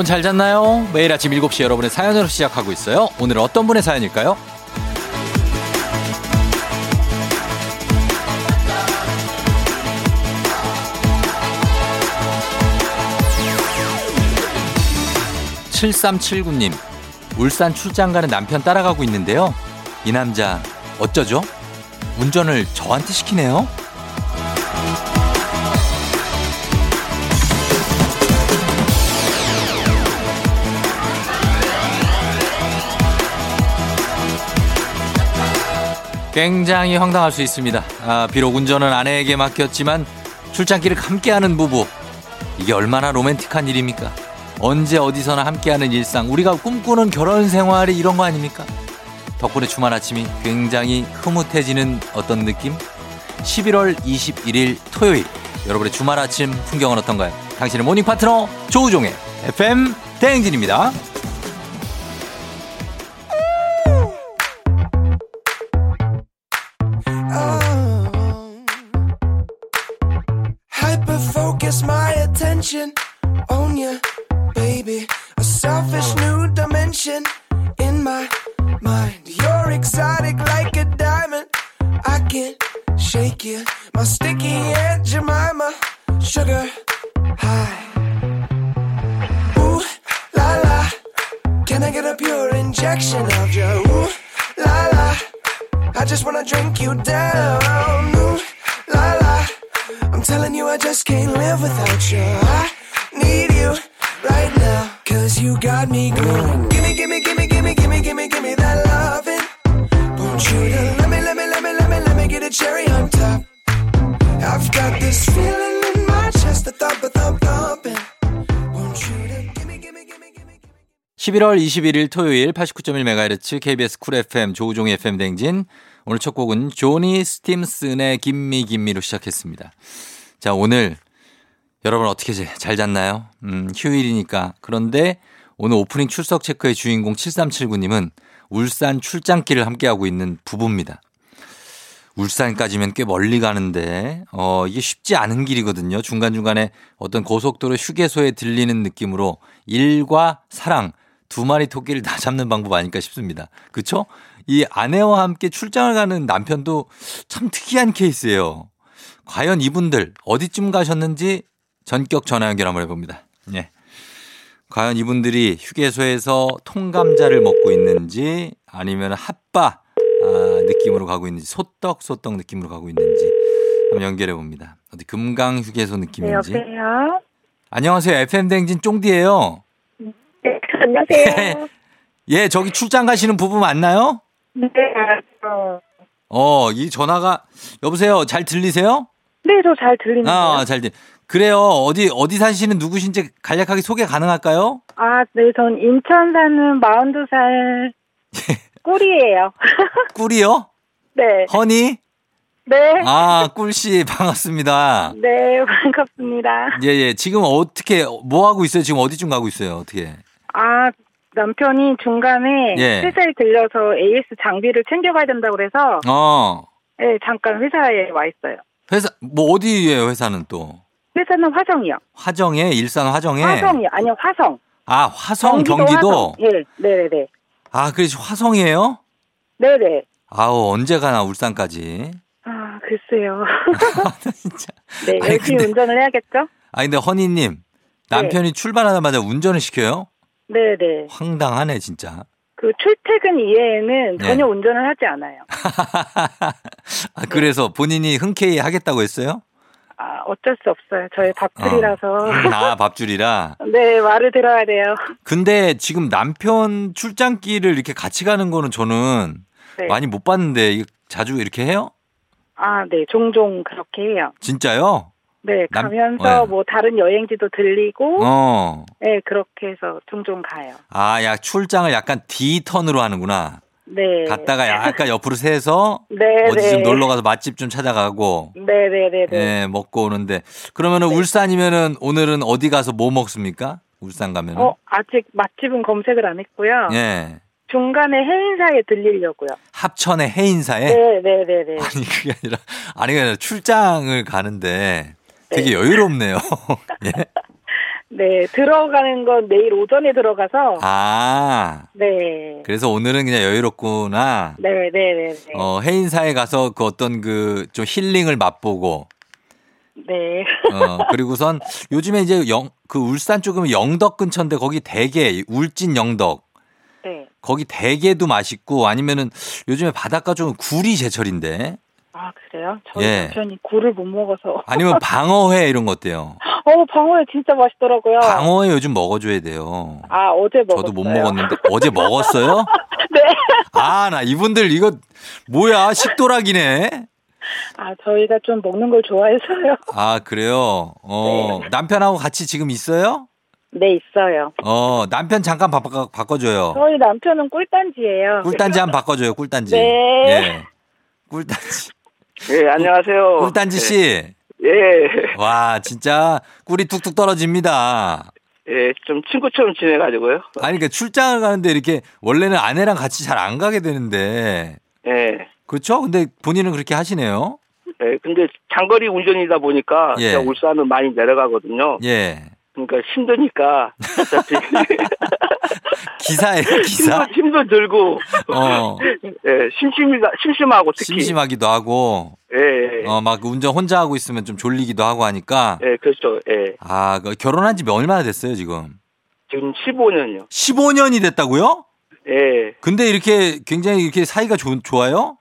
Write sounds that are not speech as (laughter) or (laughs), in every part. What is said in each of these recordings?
여러분 잘 잤나요? 매일 아침 7시 여러분의 사연으로 시작하고 있어요. 오늘 어떤 분의 사연일까요? 7379님, 울산 출장 가는 남편 따라가고 있는데요. 이 남자, 어쩌죠? 운전을 저한테 시키네요? 굉장히 황당할 수 있습니다. 아, 비록 운전은 아내에게 맡겼지만 출장길을 함께하는 부부. 이게 얼마나 로맨틱한 일입니까? 언제 어디서나 함께하는 일상. 우리가 꿈꾸는 결혼 생활이 이런 거 아닙니까? 덕분에 주말 아침이 굉장히 흐뭇해지는 어떤 느낌? 11월 21일 토요일. 여러분의 주말 아침 풍경은 어떤가요? 당신의 모닝 파트너 조우종의 FM 대행진입니다. attention on you, baby. A selfish new dimension in my mind. You're exotic like a diamond. I can't shake you. My sticky Aunt Jemima, sugar high. Ooh la la, can I get a pure injection of you? Ooh la la, I just wanna drink you down. Ooh 11월 21일 토요일 89.1MHz KBS 쿨 FM 조우종의 FM 대행진. 오늘 첫 곡은 조니 스팀슨의 Gimme Gimme로 시작했습니다. 자, 오늘 여러분 어떻게 잘 잤나요? 음, 휴일이니까. 그런데 오늘 오프닝 출석 체크의 주인공 7379님은 울산 출장길을 함께하고 있는 부부입니다. 울산까지면 꽤 멀리 가는데, 어, 이게 쉽지 않은 길이거든요. 중간중간에 어떤 고속도로 휴게소에 들리는 느낌으로 일과 사랑, 두 마리 토끼를 (laughs) 다 잡는 방법 아닐까 싶습니다. 그쵸? 이 아내와 함께 출장을 가는 남편도 참 특이한 케이스예요. 과연 이분들 어디쯤 가셨는지 전격 전화 연결 한번 해봅니다. 예. 과연 이분들이 휴게소에서 통감자를 먹고 있는지 아니면 핫바 아, 느낌으로 가고 있는지 소떡 소떡 느낌으로 가고 있는지 한번 연결해 봅니다. 어디 금강 휴게소 느낌인지. 네, 여보세요. 안녕하세요. FM 댕진 쫑디예요. 네, 안녕하세요. (laughs) 예, 저기 출장 가시는 부부 맞나요? 네, 알죠. 어, 이 전화가 여보세요. 잘 들리세요? 네, 저 잘 들립니다. 아, 잘 들. 그래요. 어디 어디 사시는 누구신지 간략하게 소개 가능할까요? 아, 네, 전 인천 사는 42살 (laughs) 꿀이에요. (laughs) 꿀이요? 네. 허니? 네. 아, 꿀씨 반갑습니다. 네, 반갑습니다. 예, 예. 지금 어떻게 뭐 하고 있어요? 지금 어디쯤 가고 있어요? 어떻게? 아, 남편이 중간에 예. 회사에 들려서 AS 장비를 챙겨가야 된다고 그래서 어. 네, 잠깐 회사에 와 있어요. 회사 뭐 어디예요, 회사는 또? 회사는 화성이요. 화정에 일산 화정에 화성이요. 아니요, 화성. 아, 화성 경기도. 화성. 예, 네, 네. 아, 그래서 화성이에요? 네, 네. 아우, 언제 가나 울산까지. 아, 글쎄요. (laughs) 진짜. 네, 아니, 열심히 근데- 운전을 해야겠죠? 아, 근데 허니 님. 남편이 출발하자마자 운전을 시켜요? 네, 네. 황당하네, 진짜. 그 출퇴근 이외에는 네. 전혀 운전을 하지 않아요. (laughs) 아, 그래서 본인이 흔쾌히 하겠다고 했어요? 아, 어쩔 수 없어요. 저희 밥풀이라서. 음, 아, 밥줄이라. (laughs) 네, 말을 들어야 돼요. 근데 지금 남편 출장길을 이렇게 같이 가는 거는 저는 네. 많이 못 봤는데 자주 이렇게 해요? 아, 네, 종종 그렇게 해요. 진짜요? 네, 남- 가면서 네. 뭐 다른 여행지도 들리고, 어. 네, 그렇게 해서 종종 가요. 아, 야, 출장을 약간 D 턴으로 하는구나. 네. 갔다가 (laughs) 약간 옆으로 세서 네, 어디 네. 좀 놀러 가서 맛집 좀 찾아가고 네, 네, 네, 네. 예, 먹고 오는데 그러면은 울산이면은 오늘은 어디 가서 뭐 먹습니까? 울산 가면은? 어, 아직 맛집은 검색을 안 했고요. 예. 중간에 해인사에 들리려고요. 합천의 해인사에 네, 네, 네, 네. (laughs) 아니 그게 아니라 아니 그게 아니라 출장을 가는데 되게 여유롭네요. (laughs) 예. 네, 들어가는 건 내일 오전에 들어가서. 아, 네. 그래서 오늘은 그냥 여유롭구나. 네, 네, 네, 네. 어, 해인사에 가서 그 어떤 그 좀 힐링을 맛보고, 네. 어, 그리고선 요즘에 이제 영, 그 울산 쪽은 영덕 근처인데 거기 대게, 울진 영덕. 네. 거기 대게도 맛있고 아니면은 요즘에 바닷가 쪽은 굴이 제철인데 아, 그래요? 저희 예. 남편이 굴을 못 먹어서. (laughs) 아니면 방어회 이런 거 어때요? 어, 방어회 진짜 맛있더라고요. 방어회 요즘 먹어줘야 돼요. 아, 어제 먹었어요. 저도 못 먹었는데 어제 (laughs) 먹었어요? 네. 아 나 이분들 이거 뭐야 식도락이네. 아, 저희가 좀 먹는 걸 좋아해서요. (laughs) 아 그래요. 어 남편하고 같이 지금 있어요? 네, 있어요. 어 남편 잠깐 바꿔 바꿔줘요. 저희 남편은 꿀단지예요. 꿀단지 한번 바꿔줘요. 꿀단지. 네. 예. 꿀단지. 예, 안녕하세요. 꿀단지 씨. 예, 와 진짜 꿀이 뚝뚝 떨어집니다. 예, 좀 친구처럼 지내가지고요. 아니 그러니까 출장을 가는데 이렇게 원래는 아내랑 같이 잘 안 가게 되는데 예. 그렇죠? 근데 본인은 그렇게 하시네요. 예, 근데 장거리 운전이다 보니까 예. 제가 울산은 많이 내려가거든요. 예. 그러니까 힘드니까 어차피 (laughs) 기사예요, (laughs) 기사. 힘도, 힘도 들고 어. (laughs) 예, 심심이가 심심하고 특히 심심하기도 하고 예, 예, 어막 운전 혼자 하고 있으면 좀 졸리기도 하고 하니까 예, 그렇죠. 예, 아, 그 결혼한 지 얼마나 됐어요, 지금? 지금 15년이요. 15년이 됐다고요? 예, 근데 이렇게 굉장히 이렇게 사이가 좋, 좋아요?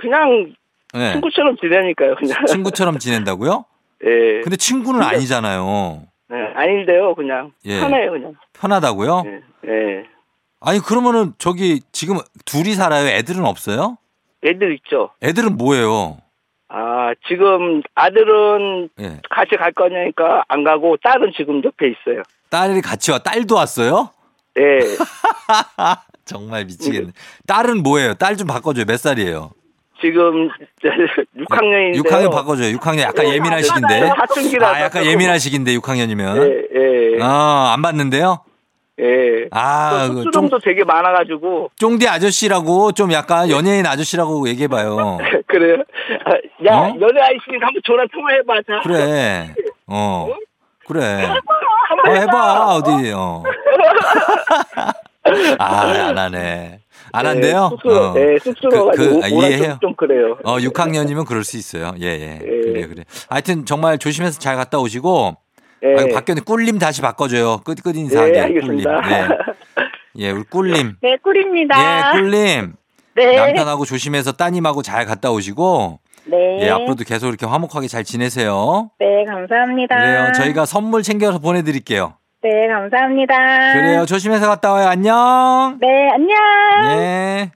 그냥 네. 친구처럼 지내니까요, 그냥. 친구처럼 지낸다고요? 예, 근데 친구는 아니잖아요. 예, 아닌데요, 그냥 예. 편해요, 그냥. 편하다고요? 예, 예. 아니 그러면은 저기 지금 둘이 살아요? 애들은 없어요? 애들 있죠. 애들은 뭐예요? 아, 지금 아들은 예. 같이 갈 거냐니까 안 가고 딸은 지금 옆에 있어요. 딸이 같이 와. 딸도 왔어요? 예. (laughs) 정말 미치겠네. 딸은 뭐예요? 딸 좀 바꿔줘요. 몇 살이에요? 지금 (laughs) 6학년인데요. 6학년 바꿔줘요. 6학년 약간 네, 예민할 시기인데. 사춘기라서 아, 약간 예민할 시기인데 6학년이면. 예, 예. 아, 안 봤는데요? 예. 아, 그 쫑, 수lum도 되게 많아가지고 쫑디 아저씨라고 좀 약간 연예인 아저씨라고 얘기해봐요. (laughs) 그래요. 아, 야 어? 연애 아이씨니까 한번 전화 통화해봐. 자. 그래. 어. 그래. 어, 해봐, 어디, 어. (laughs) 아, 안 하네. 안 한대요? 쑥스러, 어. 예, 쑥스러워가지고 그, 그, 아, 이해해요. 좀, 좀 그래요. 어, 6학년이면 그럴 수 있어요. 예, 예. 예. 그래, 그래. 하여튼 정말 조심해서 잘 갔다 오시고. 예. 아유, 박견이 꿀님 다시 바꿔줘요. 끝, 끝 인사하게. 예, 알겠습니다. 꿀님. 예. (laughs) 예, 우리 꿀님. 네, 꿀입니다. 예, 꿀님. 네. 남편하고 조심해서 따님하고 잘 갔다 오시고. 네. 예, 앞으로도 계속 이렇게 화목하게 잘 지내세요. 네, 감사합니다. 그래요. 저희가 선물 챙겨서 보내드릴게요. 네, 감사합니다. 그래요. 조심해서 갔다 와요. 안녕. 네, 안녕. 예.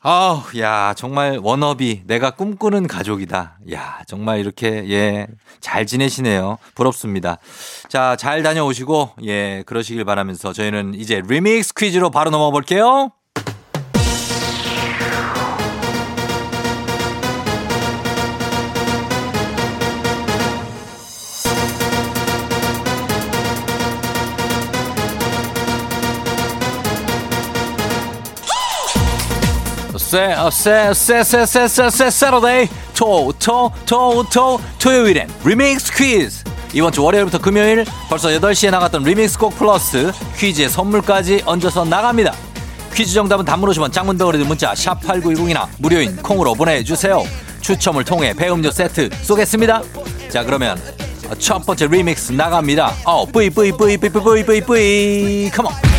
아우, 야, 정말 워너비. 내가 꿈꾸는 가족이다. 야, 정말 이렇게, 예, 잘 지내시네요. 부럽습니다. 자, 잘 다녀오시고, 예, 그러시길 바라면서 저희는 이제 리믹스 퀴즈로 바로 넘어가 볼게요. 세, 어, 세, 세, 세, 세, 세, 세, 세러데이 토, 토, 토, 토, 토요일엔 리믹스 퀴즈. 이번 주 월요일부터 금요일 벌써 8시에 나갔던 리믹스 곡 플러스 퀴즈의 선물까지 얹어서 나갑니다. 퀴즈 정답은 단문 50원, 장문 덩어리 문자 샵 8910이나 무료인 콩으로 보내주세요. 추첨을 통해 배음료 세트 쏘겠습니다. 자, 그러면 첫 번째 리믹스 나갑니다. 어, 뿌이, 뿌이, 뿌이, 뿌이, 뿌이, 뿌이, 뿌이, come on.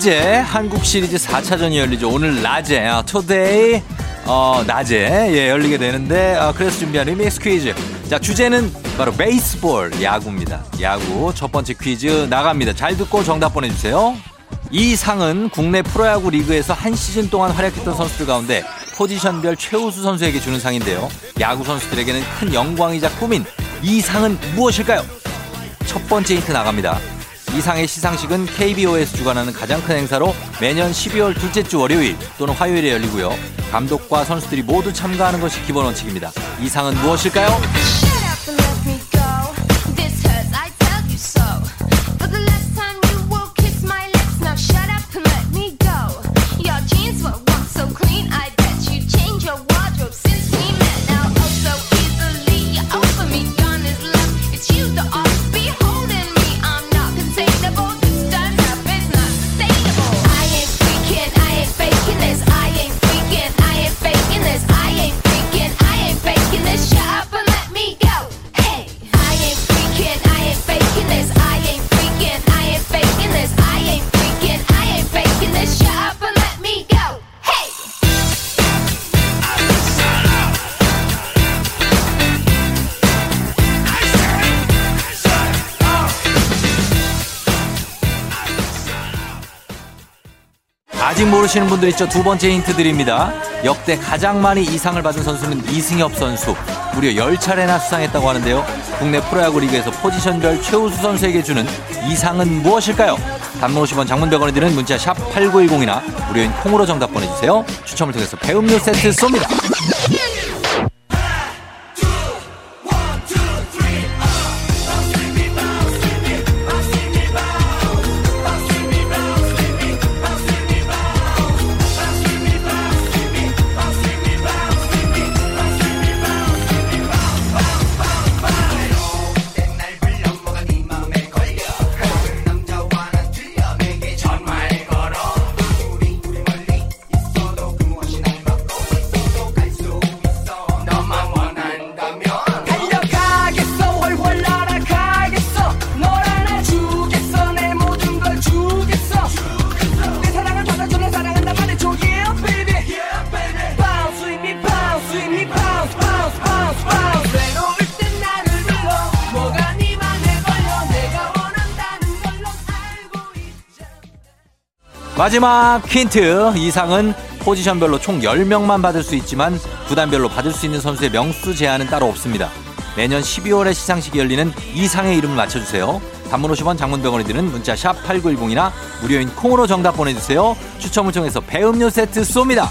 낮에 한국 시리즈 4차전이 열리죠. 오늘 낮에, 아, today, 어, 낮에, 예, 열리게 되는데, 아, 그래서 준비한 리믹스 퀴즈. 자, 주제는 바로 베이스볼, 야구입니다. 야구 첫 번째 퀴즈 나갑니다. 잘 듣고 정답 보내주세요. 이 상은 국내 프로야구 리그에서 한 시즌 동안 활약했던 선수들 가운데 포지션별 최우수 선수에게 주는 상인데요. 야구 선수들에게는 큰 영광이자 꿈인 이 상은 무엇일까요? 첫 번째 힌트 나갑니다. 이 상의 시상식은 KBO에서 주관하는 가장 큰 행사로 매년 12월 둘째 주 월요일 또는 화요일에 열리고요. 감독과 선수들이 모두 참가하는 것이 기본 원칙입니다. 이 상은 무엇일까요? 모르시는 분들 있죠? 두 번째 힌트 드립니다. 역대 가장 많이 이상을 받은 선수는 이승엽 선수. 무려 10차례나 수상했다고 하는데요. 국내 프로야구 리그에서 포지션별 최우수 선수에게 주는 이상은 무엇일까요? 단문 50원 장문 100원이 드는 문자 샵 8910이나 무료인 콩으로 정답 보내주세요. 추첨을 통해서 배음료 세트 쏩니다. 마지막 힌트. 이상은 포지션별로 총 10명만 받을 수 있지만 구단별로 받을 수 있는 선수의 명수 제한은 따로 없습니다. 매년 12월에 시상식이 열리는 이 상의 이름을 맞춰주세요. 단문 50원 장문병원이 드는 문자 샵 8910이나 무료인 콩으로 정답 보내주세요. 추첨을 통해서 배음료 세트 쏩니다.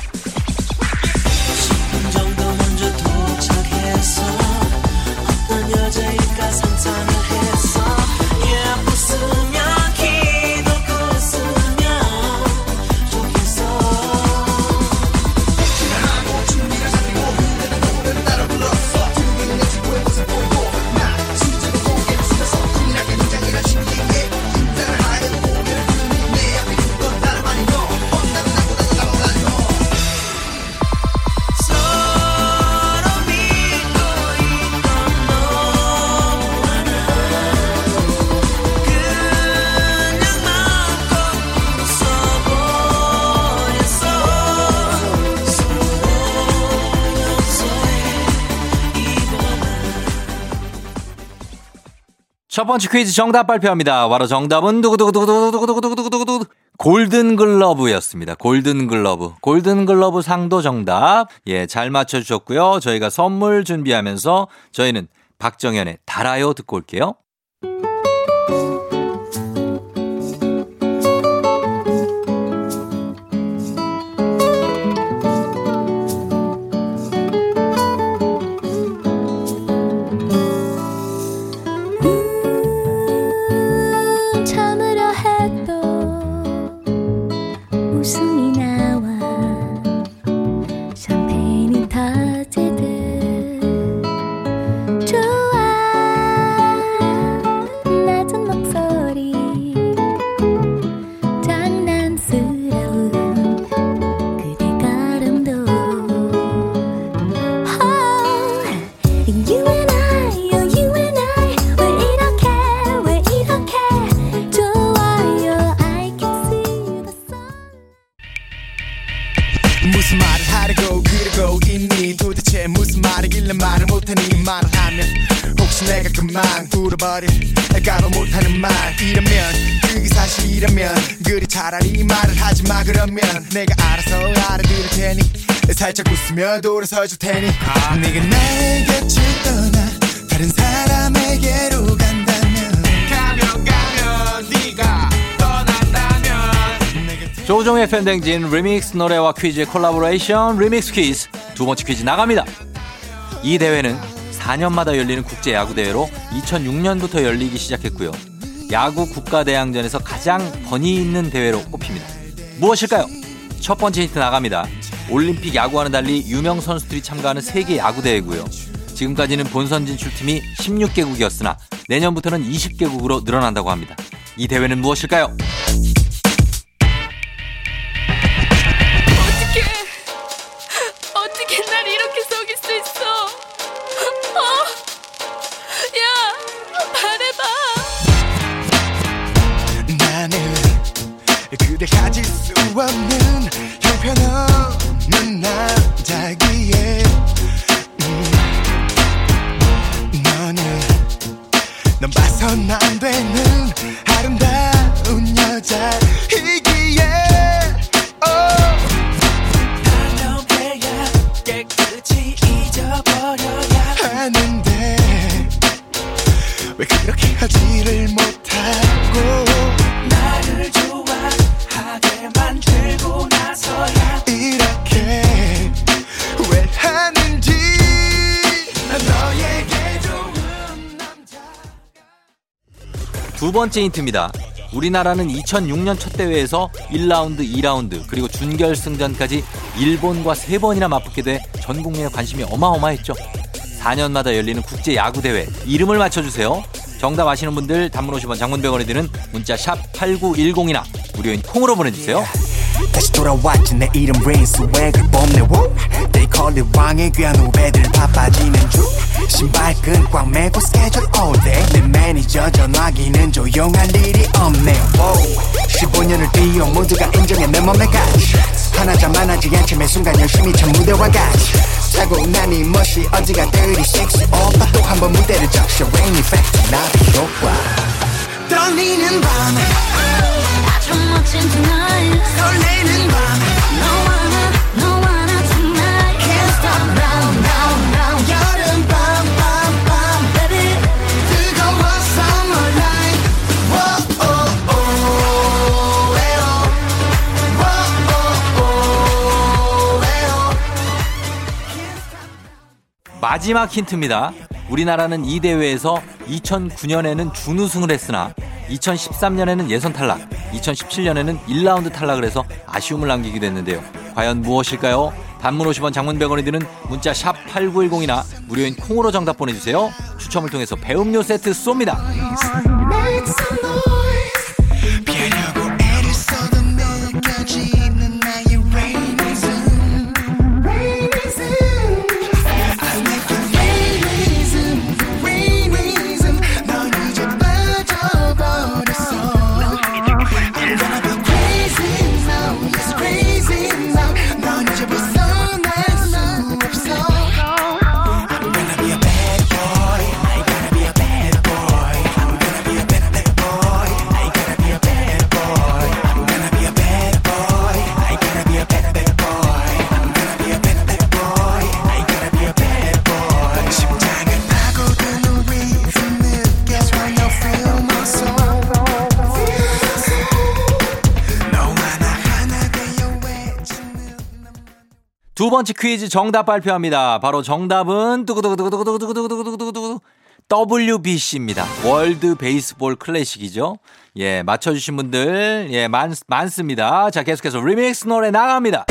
번째 퀴즈 정답 발표합니다. 바로 정답은 두구두구두구두구두구두구두구두구 골든 글러브였습니다. 골든 글러브. 골든 글러브 상도 정답. 예, 잘 맞춰 주셨고요. 저희가 선물 준비하면서 저희는 박정현의 달아요 듣고 올게요. 살짝 웃으며 돌아서 줄 테니 네가 나의 곁을 떠나 다른 사람에게로 간다면 가면 가면 네가 떠난다면 조우종의 FM 대행진 리믹스 노래와 퀴즈의 콜라보레이션 리믹스 퀴즈 두 번째 퀴즈 나갑니다. 이 대회는 4년마다 열리는 국제 야구 대회로 2006년부터 열리기 시작했고요. 야구 국가대항전에서 가장 권위 있는 대회로 꼽힙니다. 무엇일까요? 첫 번째 힌트 나갑니다. 올림픽 야구와는 달리 유명 선수들이 참가하는 세계 야구 대회고요. 지금까지는 본선 진출팀이 16개국이었으나 내년부터는 20개국으로 늘어난다고 합니다. 이 대회는 무엇일까요? 번째 힌트입니다. 우리나라는 2006년 첫 대회에서 1라운드, 2라운드, 그리고 준결승전까지 일본과 세 번이나 맞붙게 돼 전 국민의 관심이 어마어마했죠. 4년마다 열리는 국제 야구 대회 이름을 맞춰 주세요. 정답 아시는 분들 단문 50원 장문 100원이 드는 문자 샵 8910이나 무료인 콩으로 보내 주세요. 다시 돌아왔지 내 이름 Rain swag을 뽐내 whoo They call it 왕의 귀환 후배들 바빠지는 중 신발끈 꽉 매고 스케줄 all day. 내 매니저 전화기는 조용할 일이 없네. Wow. 15년을 뛰어 모두가 인정해. 내 몸에 같이 하나자만 하지 않지. 매 순간 열심히 참 무대와 같이. 타고 나니 멋이 어디가 36 오빠 또 한 번 무대를 적셔. Rainy Factor 나비 효과 떨리는 멋진 tonight. 설레는 밤에. No wanna, no wanna tonight. Can't stop now, 마지막 힌트입니다. 우리나라는 이 대회에서 2009년에는 준우승을 했으나 2013년에는 예선 탈락, 2017년에는 1라운드 탈락을 해서 아쉬움을 남기기도 했는데요. 과연 무엇일까요? 단문 50원 장문 100원이 드는 문자 샵 8910이나 무료인 콩으로 정답 보내주세요. 추첨을 통해서 배음료 세트 쏩니다. 두 번째 퀴즈 정답 발표합니다. 바로 정답은 두구두구두구두구두구두구두구두구두구 WBC입니다. 월드 베이스볼 클래식이죠. 예, 맞춰주신 분들, 예, 많, 많습니다. 자, 계속해서 리믹스 노래 나갑니다.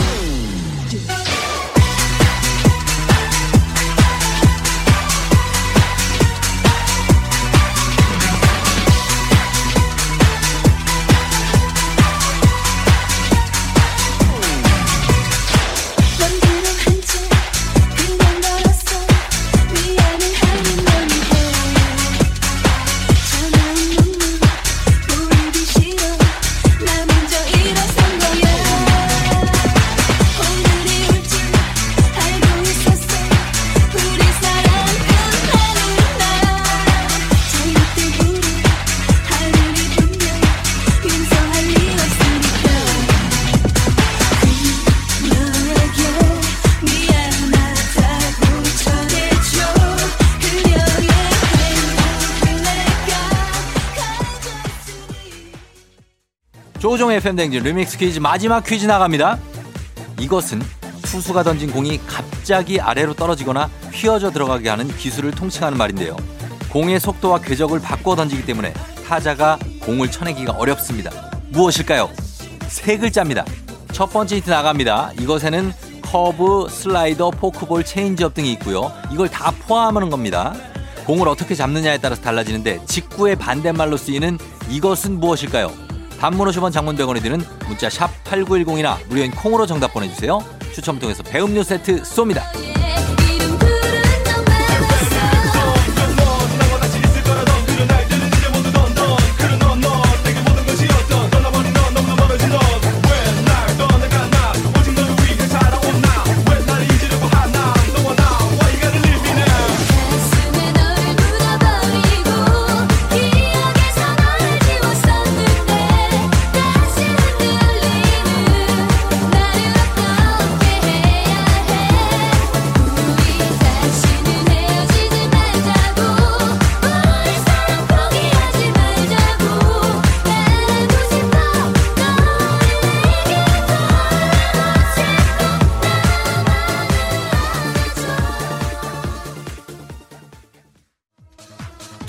FM 대행진 리믹스 퀴즈 마지막 퀴즈 나갑니다. 이것은 투수가 던진 공이 갑자기 아래로 떨어지거나 휘어져 들어가게 하는 기술을 통칭하는 말인데요. 공의 속도와 궤적을 바꿔 던지기 때문에 타자가 공을 쳐내기가 어렵습니다. 무엇일까요? 세 글자입니다. 첫 번째 힌트 나갑니다. 이것에는 커브, 슬라이더, 포크볼, 체인지업 등이 있고요. 이걸 다 포함하는 겁니다. 공을 어떻게 잡느냐에 따라서 달라지는데 직구의 반대말로 쓰이는 이것은 무엇일까요? 단문 50원 장문 100원이 드는 문자 샵 8910이나 무료인 콩으로 정답 보내주세요. 추첨 통해서 배음료 세트 쏩니다.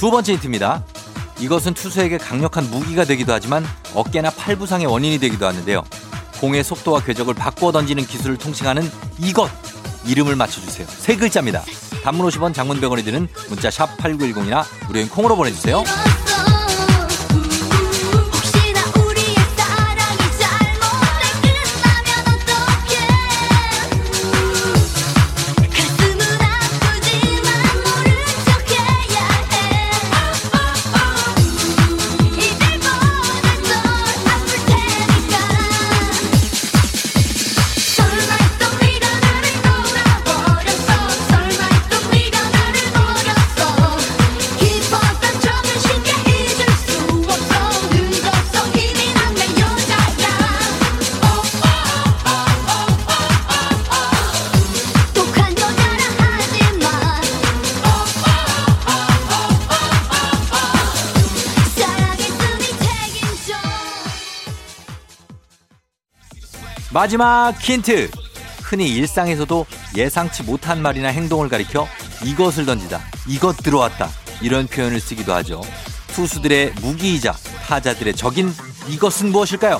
두 번째 힌트입니다. 이것은 투수에게 강력한 무기가 되기도 하지만 어깨나 팔 부상의 원인이 되기도 하는데요. 공의 속도와 궤적을 바꿔 던지는 기술을 통칭하는 이것 이름을 맞춰주세요. 세 글자입니다. 단문 50원 장문 100원이 드는 문자 샵 8910이나 무료인 콩으로 보내주세요. 마지막 힌트. 흔히 일상에서도 예상치 못한 말이나 행동을 가리켜 이것을 던지다, 이것 들어왔다 이런 표현을 쓰기도 하죠. 투수들의 무기이자 타자들의 적인 이것은 무엇일까요?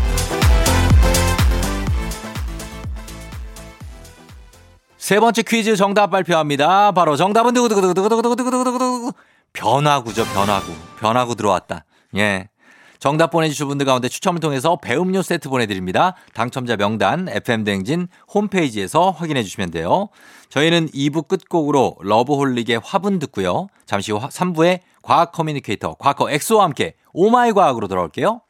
세 번째 퀴즈 정답 발표합니다. 바로 정답은 두구두구두구두구두구두구두구 변화구죠, 변화구. 변화구 들어왔다. 예. 정답 보내주신 분들 가운데 추첨을 통해서 배음료 세트 보내드립니다. 당첨자 명단 FM대행진 홈페이지에서 확인해 주시면 돼요. 저희는 2부 끝곡으로 러브홀릭의 화분 듣고요. 잠시 후 3부에 과학 커뮤니케이터 과커 엑소와 함께 oh my 과학으로 돌아올게요.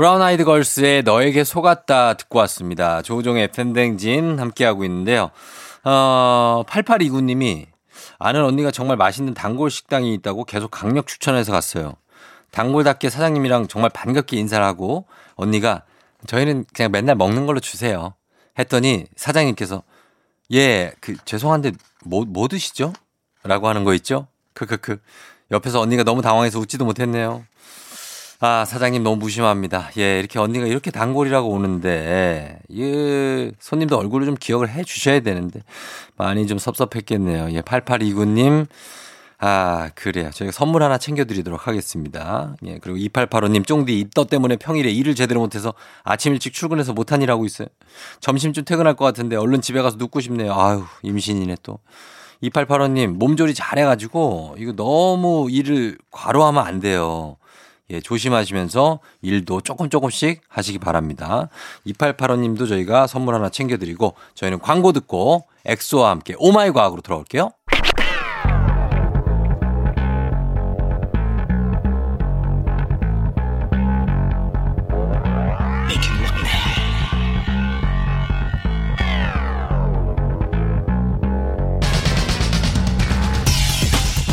브라운 아이드 걸스의 너에게 속았다 듣고 왔습니다. 조우종의 팬댕진 함께하고 있는데요. 어, 8829님이 아는 언니가 정말 맛있는 단골 식당이 있다고 계속 강력 추천해서 갔어요. 단골답게 사장님이랑 정말 반갑게 인사를 하고 언니가 저희는 그냥 맨날 먹는 걸로 주세요. 했더니 사장님께서 예, 그 죄송한데 뭐, 뭐 드시죠? 라고 하는 거 있죠? 크크크. 옆에서 언니가 너무 당황해서 웃지도 못했네요. 아, 사장님 너무 무심합니다. 예, 이렇게 언니가 이렇게 단골이라고 오는데, 예, 손님도 얼굴을 좀 기억을 해 주셔야 되는데, 많이 좀 섭섭했겠네요. 예, 8829님. 아, 그래요. 저희가 선물 하나 챙겨드리도록 하겠습니다. 예, 그리고 2885님, 쫑디 입덧 때문에 평일에 일을 제대로 못해서 아침 일찍 출근해서 못한 일 하고 있어요. 점심쯤 퇴근할 것 같은데 얼른 집에 가서 눕고 싶네요. 아유, 임신이네 또. 2885님, 몸조리 잘해가지고, 이거 너무 일을 과로하면 안 돼요. 예, 조심하시면서 일도 조금 조금씩 하시기 바랍니다. 2885님도 저희가 선물 하나 챙겨드리고 저희는 광고 듣고 엑소와 함께 오마이 과학으로 돌아올게요.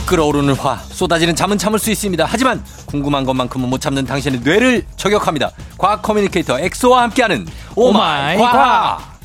끓어오르는 화 쏟아지는 잠은 참을 수 있습니다. 하지만 궁금한 것만큼은 못 참는 당신의 뇌를 저격합니다. 과학 커뮤니케이터 엑소와 함께하는 oh my 과학.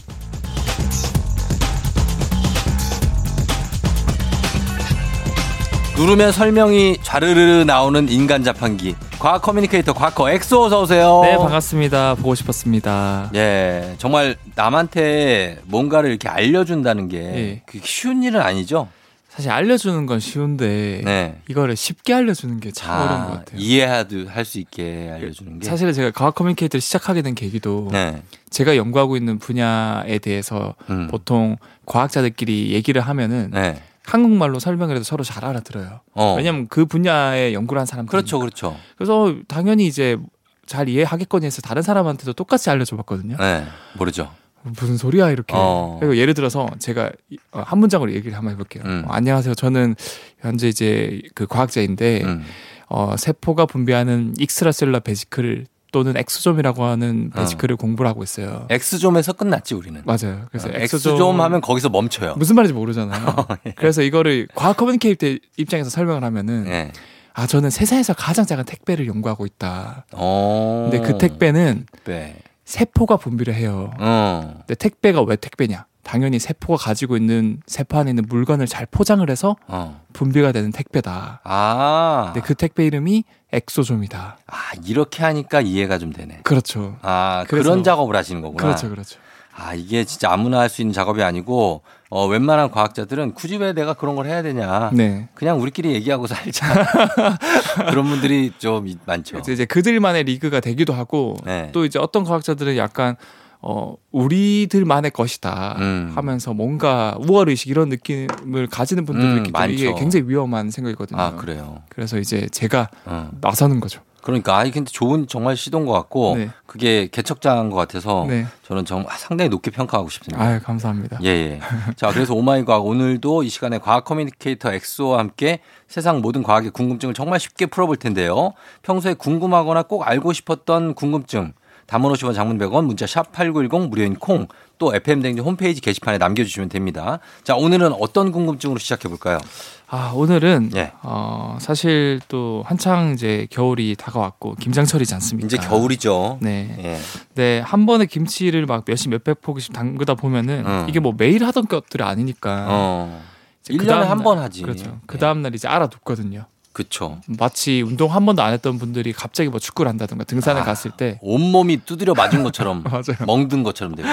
누르면 설명이 좌르르 나오는 인간 자판기 과학 커뮤니케이터 과커 엑소 어서 오세요. 네, 반갑습니다. 보고 싶었습니다. 예, 정말 남한테 뭔가를 이렇게 알려준다는 게 예. 쉬운 일은 아니죠. 사실 알려주는 건 쉬운데 네. 이거를 쉽게 알려주는 게참 어려운 것 같아요. 이해도 할 수 있게 알려주는 게. 사실은 제가 과학 커뮤니케이터를 시작하게 된 계기도 네. 제가 연구하고 있는 분야에 대해서 음. 보통 과학자들끼리 얘기를 하면은 네. 한국말로 설명을 해도 서로 잘 알아들어요. 어. 왜냐면 그 분야에 연구를 한 사람들. 그렇죠, 그렇죠. 그래서 당연히 이제 잘 이해하겠거니 해서 다른 사람한테도 똑같이 알려줘 봤거든요. 네. 모르죠. 무슨 소리야 이렇게. 어. 그리고 예를 들어서 제가 이- 어, 한 문장으로 얘기를 한번 해볼게요. 음. 어, 안녕하세요. 저는 현재 이제 그 과학자인데 음. 어, 세포가 분비하는 extracellular vesicle 또는 exosome이라고 하는 어. vesicle을 공부를 하고 있어요. exosome에서 끝났지 우리는. 맞아요. 그래서 어, exosome, exosome 하면 거기서 멈춰요. 무슨 말인지 모르잖아요. (laughs) 예. 그래서 이거를 과학 커뮤니케이터 입장에서 설명을 하면은 네. 아 저는 세상에서 가장 작은 택배를 연구하고 있다. 어. 근데 그 택배는 택배. 세포가 분비를 해요. 어. 근데 택배가 왜 택배냐? 당연히 세포가 가지고 있는 세포 안에 있는 물건을 잘 포장을 해서 어. 분비가 되는 택배다. 아. 근데 그 택배 이름이 엑소좀이다. 아 이렇게 하니까 이해가 좀 되네. 그렇죠. 아 그런 작업을 하시는 거구나. 그렇죠, 그렇죠. 아 이게 진짜 아무나 할 수 있는 작업이 아니고 어, 웬만한 과학자들은 굳이 왜 내가 그런 걸 해야 되냐. 네. 그냥 우리끼리 얘기하고 살자. (laughs) 그런 분들이 좀 이- 많죠. 이제 그들만의 리그가 되기도 하고 네. 또 이제 어떤 과학자들은 약간 어 우리들만의 것이다 음. 하면서 뭔가 우월 의식 이런 느낌을 가지는 분들도 음, 있기 때문에 이게. 굉장히 위험한 생각이거든요. 아 그래요. 그래서 이제 제가 어. 나서는 거죠. 그러니까 아이 근데 좋은 정말 시도인 것 같고 네. 그게 개척자인 것 같아서 네. 저는 정 상당히 높게 평가하고 싶습니다. 아유 감사합니다. 예, 예. (laughs) 자, 그래서 oh my 과학 오늘도 이 시간에 과학 커뮤니케이터 엑소와 함께 세상 모든 과학의 궁금증을 정말 쉽게 풀어볼 텐데요. 평소에 궁금하거나 꼭 알고 싶었던 궁금증 담은 50원 장문 100원 문자 샵 8910 무료인 콩 또 FM댕진 홈페이지 게시판에 남겨주시면 됩니다. 자, 오늘은 어떤 궁금증으로 시작해 볼까요? 아 오늘은 예. 어 사실 또 한창 이제 겨울이 다가왔고 김장철이지 않습니까? 이제 겨울이죠. 네. 예. 네, 한 번에 김치를 막 몇십 몇백 포기씩 담그다 보면은 음. 이게 뭐 매일 하던 것들이 아니니까. 어. 이제 1년에 다음 한 날- 번 하지. 그렇죠. 그 예. 다음 날 이제 알아뒀거든요. 그쵸. 마치 운동 한 번도 안 했던 분들이 갑자기 뭐 축구를 한다든가 등산을 아. 갔을 때 온몸이 두드려 맞은 것처럼 (laughs) 맞아요. 멍든 것처럼 되고.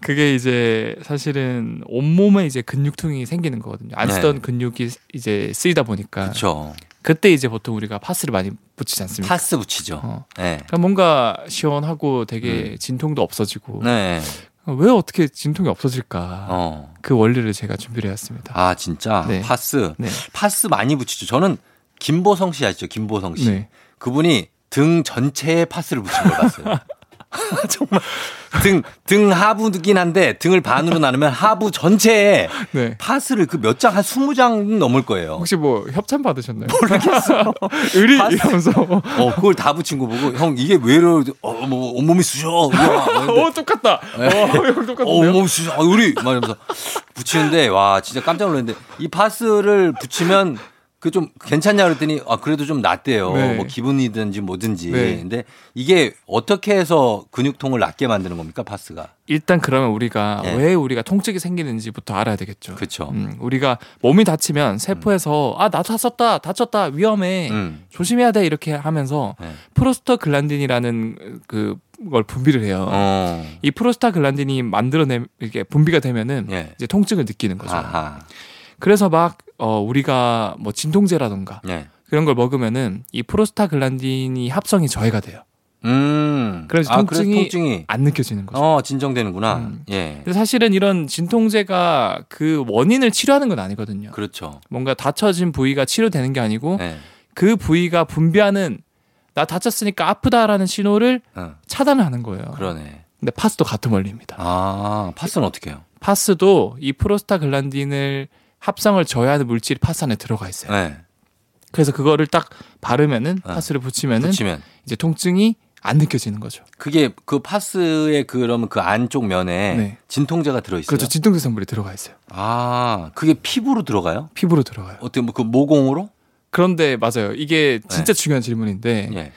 그게 이제 사실은 온몸에 이제 근육통이 생기는 거거든요. 안 네. 쓰던 근육이 이제 쓰이다 보니까 그렇죠. 그때 이제 보통 우리가 파스를 많이 붙이지 않습니까? 파스 붙이죠. 어. 네. 그러니까 뭔가 시원하고 되게 진통도 없어지고 네. 왜 어떻게 진통이 없어질까? 어. 그 원리를 제가 준비를 해왔습니다. 아 진짜 네. 파스 네. 파스 많이 붙이죠. 저는 김보성 씨 아시죠? 김보성 씨 네. 그분이 등 전체에 파스를 붙인 걸 봤어요. (laughs) (laughs) 정말 등 등 하부긴 한데 등을 반으로 나누면 하부 전체에 네. 파스를 그 몇 장 한 20장 넘을 거예요. 혹시 뭐 협찬 받으셨나요? 모르겠어. (laughs) 의리 파스- 이러면서. 어 그걸 다 붙인 거 보고 형 이게 왜 이러 어뭐 온몸이 쑤셔. 어 (laughs) 똑같다. 네. 어형 어, 똑같은데요? 어머, 씨, 아, 우리! 막 이러면서 붙이는데, 와, 진짜 깜짝 놀랐는데, 이 파스를 붙이면 그 좀 괜찮냐 그랬더니, 아, 그래도 좀 낫대요. 네. 뭐 기분이든지 뭐든지. 네. 근데 이게 어떻게 해서 근육통을 낫게 만드는 겁니까, 파스가? 일단 그러면 우리가 네. 왜 우리가 통증이 생기는지부터 알아야 되겠죠. 그쵸. 음, 우리가 몸이 다치면 세포에서 아나 다쳤다 다쳤다 위험해 음. 조심해야 돼 이렇게 하면서 네. 프로스터글란딘이라는 그걸 분비를 해요. 어. 이 프로스타글란딘이 만들어내 이게 분비가 되면은 예. 이제 통증을 느끼는 거죠. 아하. 그래서 막 어, 우리가 뭐 진통제라던가 예. 그런 걸 먹으면은 이 프로스타글란딘이 합성이 저해가 돼요. 음. 그래서 아, 통증이 통증이. 안 느껴지는 거죠. 어, 진정되는구나. 음. 예. 근데 사실은 이런 진통제가 그 원인을 치료하는 건 아니거든요. 그렇죠. 뭔가 다쳐진 부위가 치료되는 게 아니고 예. 그 부위가 분비하는 나 다쳤으니까 아프다라는 신호를 어, 차단을 하는 거예요. 그러네. 근데 파스도 같은 원리입니다. 아, 파스는 어떻게 해요? 파스도 이 프로스타글란딘을 합성을 저해하는 물질이 파스 안에 들어가 있어요. 예. 그래서 그거를 딱 바르면은 어. 파스를 붙이면은 붙이면. 이제 통증이 안 느껴지는 거죠. 그게 그 파스의 그러면 그 안쪽 면에 네. 진통제가 들어 있어요. 그렇죠. 진통제 성분이 들어가 있어요. 아, 그게 피부로 들어가요? 피부로 들어가요. 어떻게 뭐 그 모공으로? 그런데 맞아요. 이게 진짜 중요한 질문인데 예.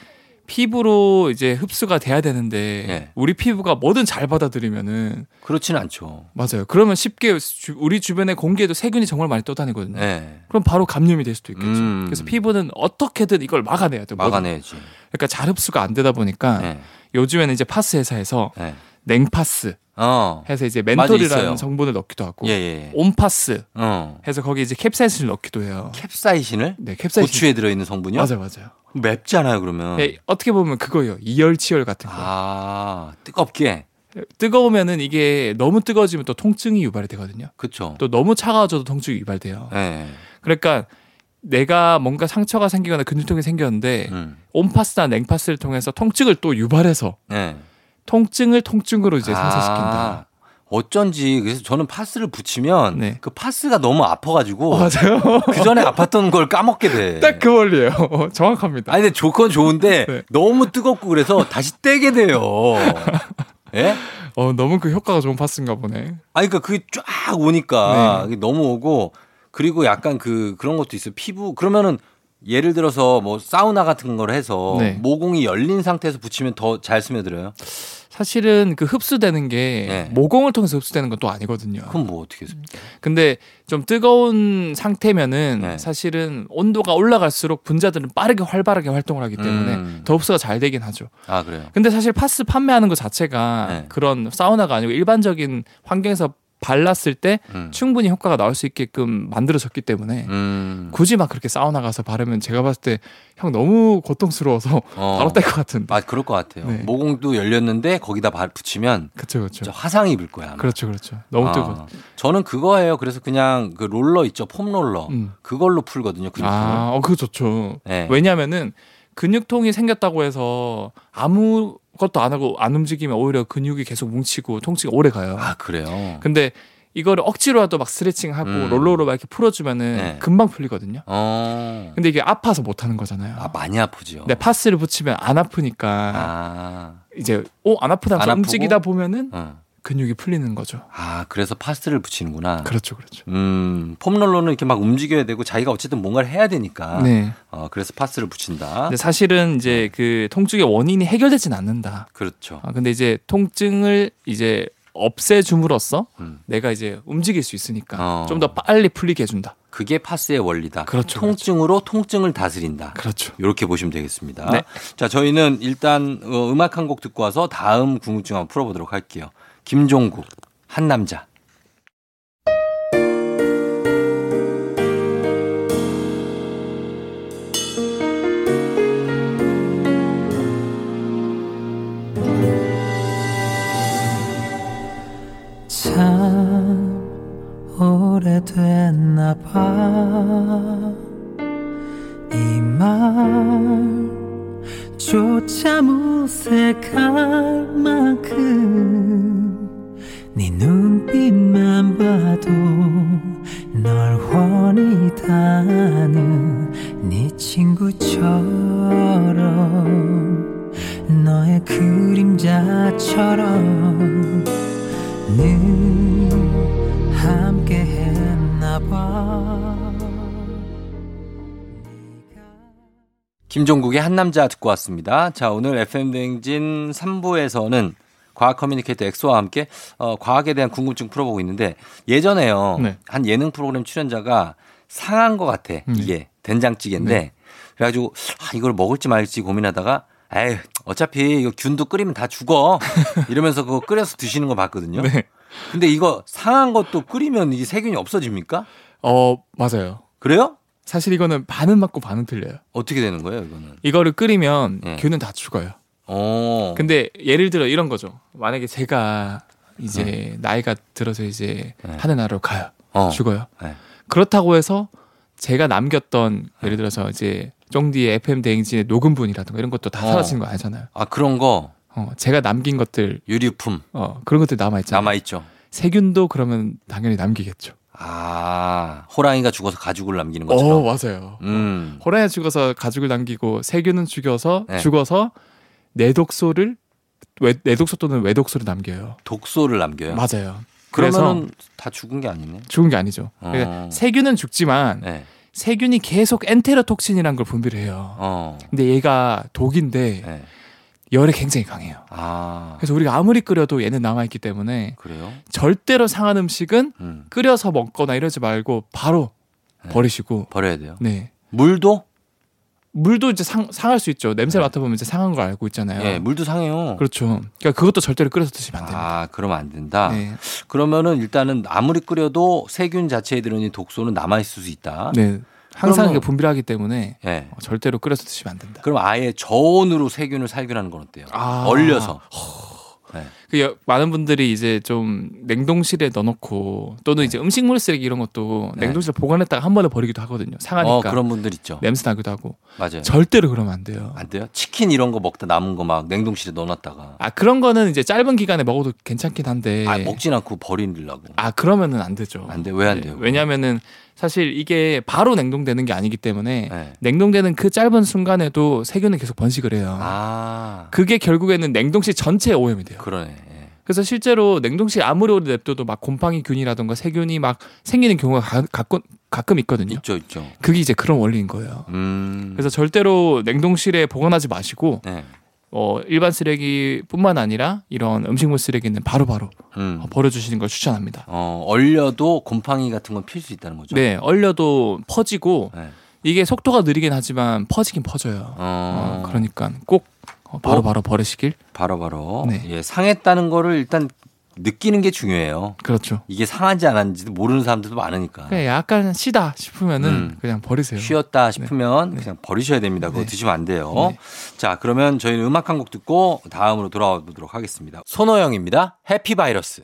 피부로 이제 흡수가 돼야 되는데 예. 우리 피부가 뭐든 잘 받아들이면은 그렇지는 않죠. 맞아요. 그러면 쉽게 주- 우리 주변의 공기에도 세균이 정말 많이 떠다니거든요. 예. 그럼 바로 감염이 될 수도 있겠죠. 음. 그래서 피부는 어떻게든 이걸 막아내야 돼요. 뭐든. 막아내야지. 그러니까 잘 흡수가 안 되다 보니까 예. 요즘에는 이제 파스 회사에서 예. 냉파스 어. 해서 이제. 멘톨이라는 성분을 넣기도 하고 예, 예. 온파스 어. 해서 거기 이제 캡사이신을 넣기도 해요. 캡사이신을 네, 캡사이신. 고추에 들어 있는 성분이요? 맞아요, 맞아요. 맵잖아요, 그러면. 네, 어떻게 보면 그거예요. 이열치열 같은 거. 아, 뜨겁게. 뜨거우면은 이게 너무 뜨거워지면 또 통증이 유발이 되거든요. 그쵸. 또 너무 차가워져도 통증이 유발돼요. 예. 그러니까 내가 뭔가 상처가 생기거나 근육통이 생겼는데 음. 온파스나 냉파스를 통해서 통증을 또 유발해서 예. 통증을 통증으로 이제 아, 상쇄시킨다. 어쩐지 그래서 저는 파스를 붙이면 네. 그 파스가 너무 아파가지고 어, 맞아요. (laughs) 그 전에 아팠던 걸 까먹게 돼. (laughs) 딱 그 원리예요. 정확합니다. 아니 근데 좋건 좋은데 (laughs) 네. 너무 뜨겁고 그래서 다시 떼게 돼요. 예? 어, 너무 그 효과가 좋은 파스인가 보네. 아니 그러니까 그게 쫙 오니까 네. 너무 오고 그리고 약간 그 그런 것도 있어요. 피부 그러면은 예를 들어서 뭐 사우나 같은 걸 해서 네. 모공이 열린 상태에서 붙이면 더 잘 스며들어요. 사실은 그 흡수되는 게 네. 모공을 통해서 흡수되는 건 또 아니거든요. 그럼 뭐 어떻게 했습니까? 근데 좀 뜨거운 상태면은 네. 사실은 온도가 올라갈수록 분자들은 빠르게 활발하게 활동을 하기 때문에 음. 더 흡수가 잘 되긴 하죠. 아 그래요. 근데 사실 파스 판매하는 것 자체가 네. 그런 사우나가 아니고 일반적인 환경에서 발랐을 때 음. 충분히 효과가 나올 수 있게끔 만들어졌기 때문에 음. 굳이 막 그렇게 사우나 가서 바르면 제가 봤을 때 형 너무 고통스러워서 어. (laughs) 바로 뗄 것 같은데. 아 그럴 것 같아요. 네. 모공도 열렸는데 거기다 발 붙이면 그렇죠. 진짜 화상 입을 거야. 아마. 그렇죠, 그렇죠. 너무 아, 뜨거. 저는 그거예요. 그래서 그냥 그 롤러 있죠, 폼 롤러. 음. 그걸로 풀거든요. 근육통을. 아, 어, 그거 좋죠. 네. 왜냐하면은 근육통이 생겼다고 해서 아무 것도 안 하고 안 움직이면 오히려 근육이 계속 뭉치고 통증이 오래 가요. 아 그래요. 근데 이거를 억지로라도 막 스트레칭하고 음. 롤러로 막 이렇게 풀어주면은 네. 금방 풀리거든요. 어. 근데 이게 아파서 못 하는 거잖아요. 아 많이 아프죠. 근데 파스를 붙이면 안 아프니까 아. 이제 오 안 아프다 안? 움직이다 보면은 어. 근육이 풀리는 거죠. 아 그래서 파스를 붙이는구나. 그렇죠, 그렇죠. 음, 폼롤러는 이렇게 막 움직여야 되고 자기가 어쨌든 뭔가를 해야 되니까. 네. 어, 그래서 파스를 붙인다. 근데 사실은 이제 그 통증의 원인이 해결되진 않는다. 그렇죠. 아, 근데 이제 통증을 이제 없애줌으로써 음. 내가 이제 움직일 수 있으니까 어. 좀더 빨리 풀리게 해준다. 그게 파스의 원리다. 그렇죠, 통증으로 통증을 다스린다. 그렇죠. 이렇게 보시면 되겠습니다. 네. 자, 저희는 일단 어, 음악 한 곡 듣고 와서 다음 궁금증 한번 풀어보도록 할게요. 김종국, 한 남자. 참 오래됐나 봐. 이 말 조차 무색할 만큼 봐도 널 훤히 다는 네 친구처럼 너의 그림자처럼 늘 함께 했나 봐. 김종국의 한 남자 듣고 왔습니다. 자, 오늘 FM대행진 3부에서는 과학 커뮤니케이터 엑소와 함께 어, 과학에 대한 궁금증 풀어보고 있는데 예전에요. 네. 한 예능 프로그램 출연자가 상한 것 같아. 음. 이게 된장찌개인데 네. 그래가지고 아, 이걸 먹을지 말지 고민하다가 에이 어차피 이거 균도 끓이면 다 죽어 (laughs) 이러면서 그거 끓여서 드시는 거 봤거든요. 네. 근데 이거 상한 것도 끓이면 이 세균이 없어집니까? 어 맞아요. 그래요? 사실 이거는 반은 맞고 반은 틀려요. 어떻게 되는 거예요, 이거는? 이거를 끓이면 네. 균은 다 죽어요. 어. 근데 예를 들어 이런 거죠. 만약에 제가 이제 나이가 들어서 이제 네. 하늘 나라로 가요. 어. 죽어요. 네. 그렇다고 해서 제가 남겼던 예를 들어서 이제 쫑디의 FM 대행진의 녹음분이라든가 이런 것도 다 어. 사라지는 거 아니잖아요. 아 그런 거 어, 제가 남긴 것들 유류품 어, 그런 것들 남아 있잖아요. 남아 있죠. 세균도 그러면 당연히 남기겠죠. 아 호랑이가 죽어서 가죽을 남기는 어, 것처럼. 맞아요. 음. 호랑이 죽어서 가죽을 남기고 세균은 죽여서 네. 죽어서 내 독소를 외, 내 독소 또는 외독소를 남겨요. 독소를 남겨요. 맞아요. 그러면은 다 죽은 게 아니네. 죽은 게 아니죠. 어. 그러니까 세균은 죽지만 네. 세균이 계속 엔테로톡신이라는 걸 분비를 해요. 어. 근데 얘가 독인데 네. 열에 굉장히 강해요. 아. 그래서 우리가 아무리 끓여도 얘는 남아있기 때문에 그래요? 절대로 상한 음식은 음. 끓여서 먹거나 이러지 말고 바로 네. 버리시고 버려야 돼요. 네 물도? 물도 이제 상, 상할 수 있죠 냄새 맡아보면 이제 상한 걸 알고 있잖아요 예, 물도 상해요. 그렇죠 그러니까 그것도 절대로 끓여서 드시면 안 됩니다 아, 그러면 안 된다. 네. 그러면은 일단은 아무리 끓여도 세균 자체에 들어있는 독소는 남아 있을 수 있다. 네 항상 이게 분비를 하기 때문에 예. 어, 절대로 끓여서 드시면 안 된다 그럼 아예 저온으로 세균을 살균하는 건 어때요? 아. 얼려서. 그 여- 많은 분들이 이제 좀 냉동실에 넣어놓고 또는 이제 음식물 쓰레기 이런 것도 네. 냉동실에 보관했다가 한 번에 버리기도 하거든요 상하니까 어, 그런 분들 있죠. 냄새 나기도 하고 맞아요. 절대로 그러면 안 돼요 안 돼요? 치킨 이런 거 먹다 남은 거 막 냉동실에 넣어놨다가 아 그런 거는 이제 짧은 기간에 먹어도 괜찮긴 한데 아, 먹진 않고 버리려고. 아 그러면은 안 되죠. 안 돼. 왜안 네, 돼요? 왜냐하면은 사실 이게 바로 냉동되는 게 아니기 때문에 네. 냉동되는 그 짧은 순간에도 세균은 계속 번식을 해요. 아, 그게 결국에는 냉동실 전체에 오염이 돼요. 그러네. 예. 그래서 실제로 냉동실 아무리 오래 냅둬도 막 곰팡이 균이라든가 세균이 막 생기는 경우가 가, 가끔 가끔 있거든요. 있죠, 있죠. 그게 이제 그런 원리인 거예요. 음. 그래서 절대로 냉동실에 보관하지 마시고 네. 어, 일반 쓰레기뿐만 아니라 이런 음식물 쓰레기는 바로바로 음. 어, 버려주시는 걸 추천합니다. 어, 얼려도 곰팡이 같은 건 필 수 있다는 거죠. 네, 얼려도 퍼지고 네. 이게 속도가 느리긴 하지만 퍼지긴 퍼져요. 어, 어, 그러니까 꼭 어, 바로 바로 버리시길. 바로 바로 네. 예, 상했다는 거를 일단 느끼는 게 중요해요. 그렇죠. 이게 상한지 안 한지도 모르는 사람들도 많으니까. 그냥 약간 시다 싶으면은 음. 그냥 버리세요. 쉬었다 싶으면 네. 그냥 버리셔야 됩니다. 그거 네. 드시면 안 돼요. 네. 자, 그러면 저희는 음악 한 곡 듣고 다음으로 돌아와 보도록 하겠습니다. 손호영입니다. 해피 바이러스.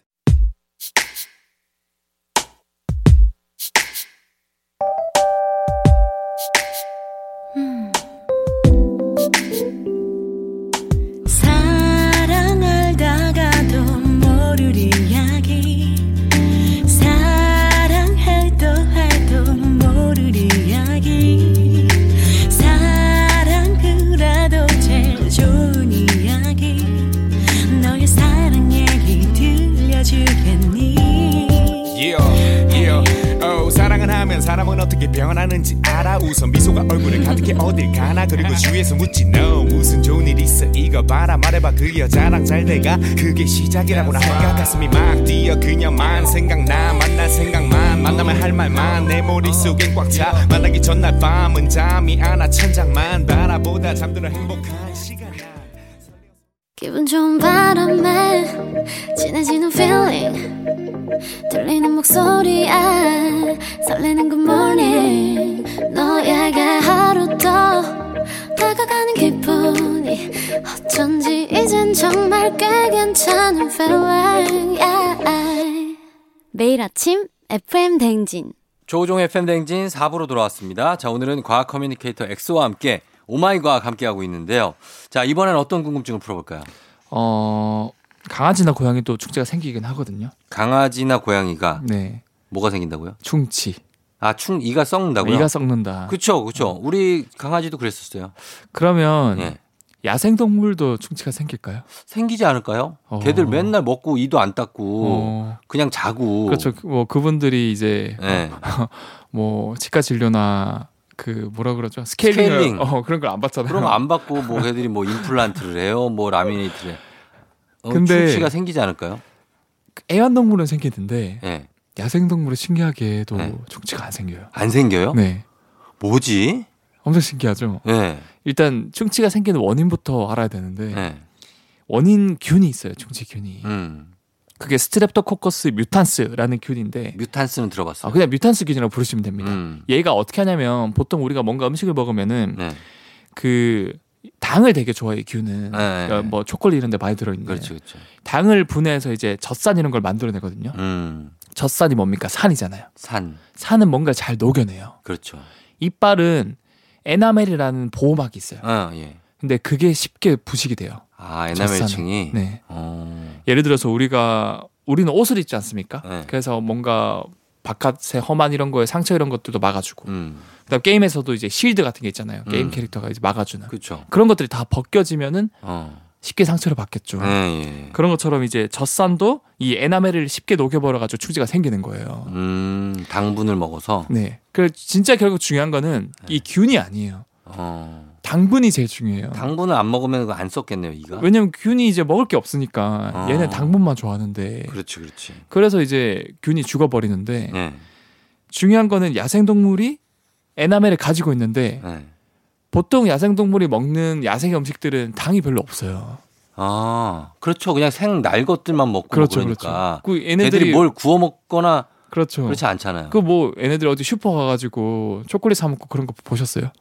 사람은 어떻게 변하는지 알아? 우선 미소가 얼굴에 가득해 어딜 가나? 그리고 주위에서 묻지 너 무슨 좋은 일 있어? 이거 봐라 말해봐 그 여자랑 잘 돼가? 그게 시작이라고나 할까? 가슴이 막 뛰어 그녀만 생각나 만날 생각만 만나면 할 말만. 내 머릿속엔 꽉 차 만나기 전날 밤은 잠이 안 와 천장만. 바라보다 잠들어 행복한 시간 기분 좋은 바람에 진해지는 feeling 들리는 목소리에 설레는 good morning 너에게 하루 더 다가가는 기분이 어쩐지 이젠 정말 꽤 괜찮은 feeling yeah. 매일 아침 FM 대행진 조우종 FM 대행진 4부로 돌아왔습니다. 자, 오늘은 과학 커뮤니케이터 엑소와 함께 oh my 과학 함께하고 있는데요. 자, 이번엔 어떤 궁금증을 풀어볼까요? 어 강아지나 고양이 또 충치가 생기긴 하거든요. 강아지나 고양이가 네, 뭐가 생긴다고요? 충치. 아, 충, 이가 썩는다고요? 이가 썩는다. 그쵸, 그쵸. 우리 강아지도 그랬었어요. 그러면 예. 야생 동물도 충치가 생길까요? 생기지 않을까요? 어. 걔들 맨날 먹고 이도 안 닦고 어, 그냥 자고. 그렇죠. 뭐 그분들이 이제 예. (laughs) 뭐 치과 진료나 그 뭐라 그러죠? 스케일링, 스케일링. 어 그런 걸 안 받잖아요. 그럼 안 받고 뭐 걔들이 뭐 임플란트를 해요, 뭐 라미네이트를. 해. 어, 근데- 충치가 생기지 않을까요? 애완동물은 생기는데 예. 야생동물은 신기하게도 네. 충치가 안 생겨요. 안 생겨요? 네, 뭐지? 엄청 신기하죠. 예. 일단 충치가 생기는 원인부터 알아야 되는데 예. 원인 균이 있어요. 충치 균이. 음. 그게 Streptococcus mutans라는 균인데 mutans는 들어봤어요. 아, 그냥 mutans 균이라고 부르시면 됩니다. 음. 얘가 어떻게 하냐면 보통 우리가 뭔가 음식을 먹으면은 네. 그 당을 되게 좋아해 요 균은. 네. 그러니까 뭐 초콜릿 이런 데 많이 들어 있는데. 그렇죠, 그렇죠. 당을 분해해서 이제 젖산 이런 걸 만들어 내거든요. 음. 젖산이 뭡니까? 산이잖아요. 산. 산은 뭔가 잘 녹여내요. 그렇죠. 이빨은 에나멜이라는 보호막이 있어요. 아, 예. 근데 그게 쉽게 부식이 돼요. 아. 에나멜층이. 네. 어. 예를 들어서 우리가 우리는 옷을 입지 않습니까? 네. 그래서 뭔가 바깥에 험한 이런 거에 상처 이런 것들도 막아주고 음. 그다음 게임에서도 이제 실드 같은 게 있잖아요. 게임 음. 캐릭터가 이제 막아주는 그렇죠. 그런 것들이 다 벗겨지면은 어. 쉽게 상처를 받겠죠. 예, 예. 그런 것처럼 이제 젖산도 이 에나멜을 쉽게 녹여버려 가지고 충치가 생기는 거예요. 음, 당분을 먹어서. 네. 그 진짜 결국 중요한 거는 이 균이 아니에요. 어. 당분이 제일 중요해요. 당분을 안 먹으면 안 썼겠네요, 이가. 왜냐면 균이 이제 먹을 게 없으니까 어. 얘는 당분만 좋아하는데 그렇지, 그렇지. 그래서 이제 균이 죽어버리는데 네. 중요한 거는 야생동물이 에나멜을 가지고 있는데 네. 보통 야생동물이 먹는 야생 음식들은 당이 별로 없어요. 아, 그렇죠. 그냥 생 날 것들만 먹고 그렇죠, 그러니까. 그 애들이 얘네들이 뭘 구워 먹거나 그렇죠. 그렇지 않잖아요. 그 뭐 얘네들 어디 슈퍼 가가지고 초콜릿 사 먹고 그런 거 보셨어요?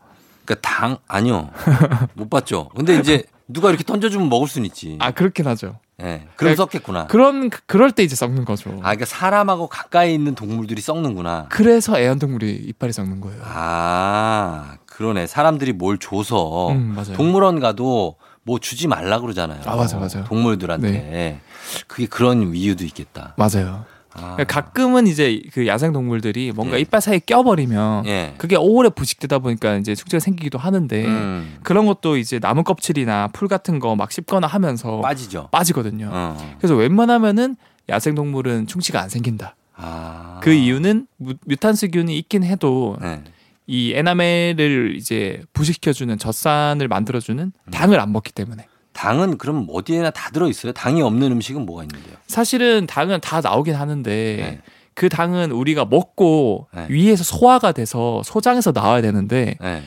그러니까 당 아니요. (laughs) 못 봤죠. 근데 이제 누가 이렇게 던져주면 먹을 수는 있지. 아 그렇긴 하죠. 예. 그럼 그- 썩겠구나. 그런 그럴 때 이제 썩는 거죠. 아, 그러니까 사람하고 가까이 있는 동물들이 썩는구나. 그래서 애완동물이 이빨이 썩는 거예요. 아, 그러네. 사람들이 뭘 줘서 음, 맞아요. 동물원 가도 뭐 주지 말라 그러잖아요. 아, 맞아, 맞아. 동물들한테. 네. 그게 그런 이유도 있겠다. 맞아요. 아, 그러니까 가끔은 이제 그 야생 동물들이 뭔가 예. 이빨 사이에 껴버리면 예. 그게 오래 부식되다 보니까 이제 숙제가 생기기도 하는데 음, 그런 것도 이제 나무 껍질이나 풀 같은 거 막 씹거나 하면서 빠지죠. 빠지거든요. 어. 그래서 웬만하면은 야생 동물은 충치가 안 생긴다. 아. 그 이유는 뮤, 뮤탄스균이 있긴 해도 네. 이 에나멜을 이제 부식시켜주는 젖산을 만들어주는 음. 당을 안 먹기 때문에 당은 그럼 어디에나 다 들어 있어요? 당이 없는 음식은 뭐가 있는데요? 사실은 당은 다 나오긴 하는데 네. 그 당은 우리가 먹고 네. 위에서 소화가 돼서 소장에서 나와야 되는데 네.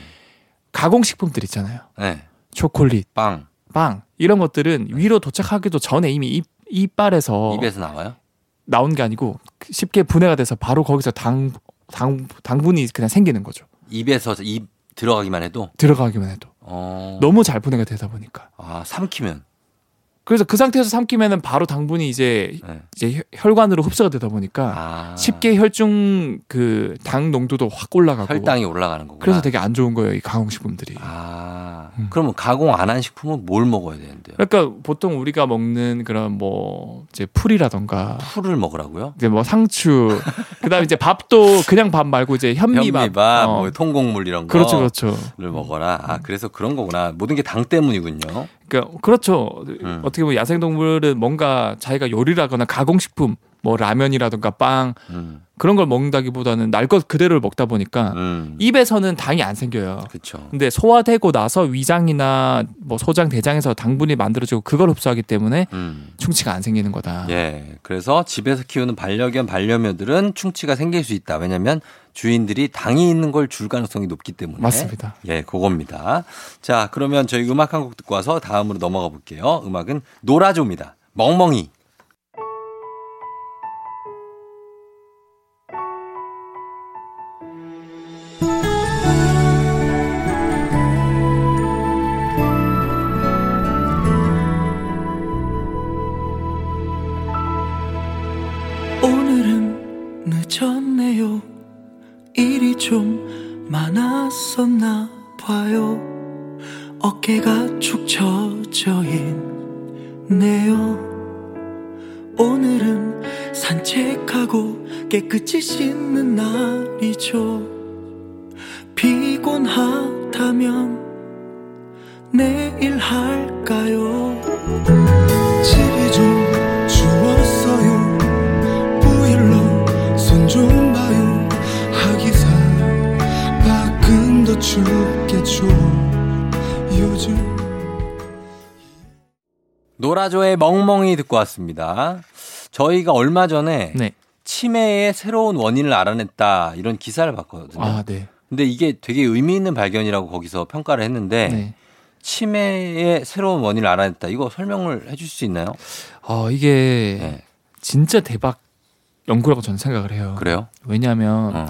가공식품들 있잖아요. 네. 초콜릿, 빵 빵 이런 것들은 위로 도착하기도 전에 이미 입, 이빨에서 입에서 나와요? 나온 게 아니고 쉽게 분해가 돼서 바로 거기서 당, 당, 당분이 그냥 생기는 거죠. 입에서 입 들어가기만 해도 들어가기만 해도. 어. 너무 잘 분해가 되다 보니까. 아, 삼키면. 그래서 그 상태에서 삼키면은 바로 당분이 이제 네. 이제 혈- 혈관으로 흡수가 되다 보니까 아. 쉽게 혈중 그 당 농도도 확 올라가고 혈당이 올라가는 거구나. 그래서 되게 안 좋은 거예요 이 가공 식품들이. 아. 음. 그러면 가공 안 한 식품은 뭘 먹어야 되는데요? 그러니까 보통 우리가 먹는 그런 뭐 이제 풀이라던가 풀을 먹으라고요? 이제 뭐 상추 그다음에 이제 밥도 그냥 밥 말고 이제 현미밥, 현미밥, 어. 뭐 통곡물 이런 거. 그렇죠 그렇죠. 를 먹어라. 아, 그래서 그런 거구나. 모든 게 당 때문이군요. 그러니까 그렇죠. 음. 어떻게 보면 야생동물은 뭔가 자기가 요리라거나 가공식품 뭐 라면이라든가 빵 음. 그런 걸 먹는다기보다는 날 것 그대로를 먹다 보니까 음. 입에서는 당이 안 생겨요. 그렇죠. 근데 소화되고 나서 위장이나 뭐 소장 대장에서 당분이 만들어지고 그걸 흡수하기 때문에 음. 충치가 안 생기는 거다. 예. 그래서 집에서 키우는 반려견, 반려묘들은 충치가 생길 수 있다. 왜냐면 주인들이 당이 있는 걸 줄 가능성이 높기 때문에. 맞습니다. 예, 그겁니다. 자, 그러면 저희 음악 한 곡 듣고 와서 다음으로 넘어가 볼게요. 음악은 노라조입니다. 멍멍이. 봐요. 어깨가 축 처져 있네요. 오늘은 산책하고 깨끗이 씻는 날이죠. 피곤하다면 내일 할까요? 집이 좀 춥겠죠 요즘 노라조의 멍멍이 듣고 왔습니다. 저희가 얼마 전에 네. 치매의 새로운 원인을 알아냈다 이런 기사를 봤거든요. 아, 네. 근데 이게 되게 의미 있는 발견이라고 거기서 평가를 했는데 네. 치매의 새로운 원인을 알아냈다. 이거 설명을 해줄 수 있나요? 어, 이게 네. 진짜 대박 연구라고 저는 생각을 해요. 그래요? 왜냐하면 어.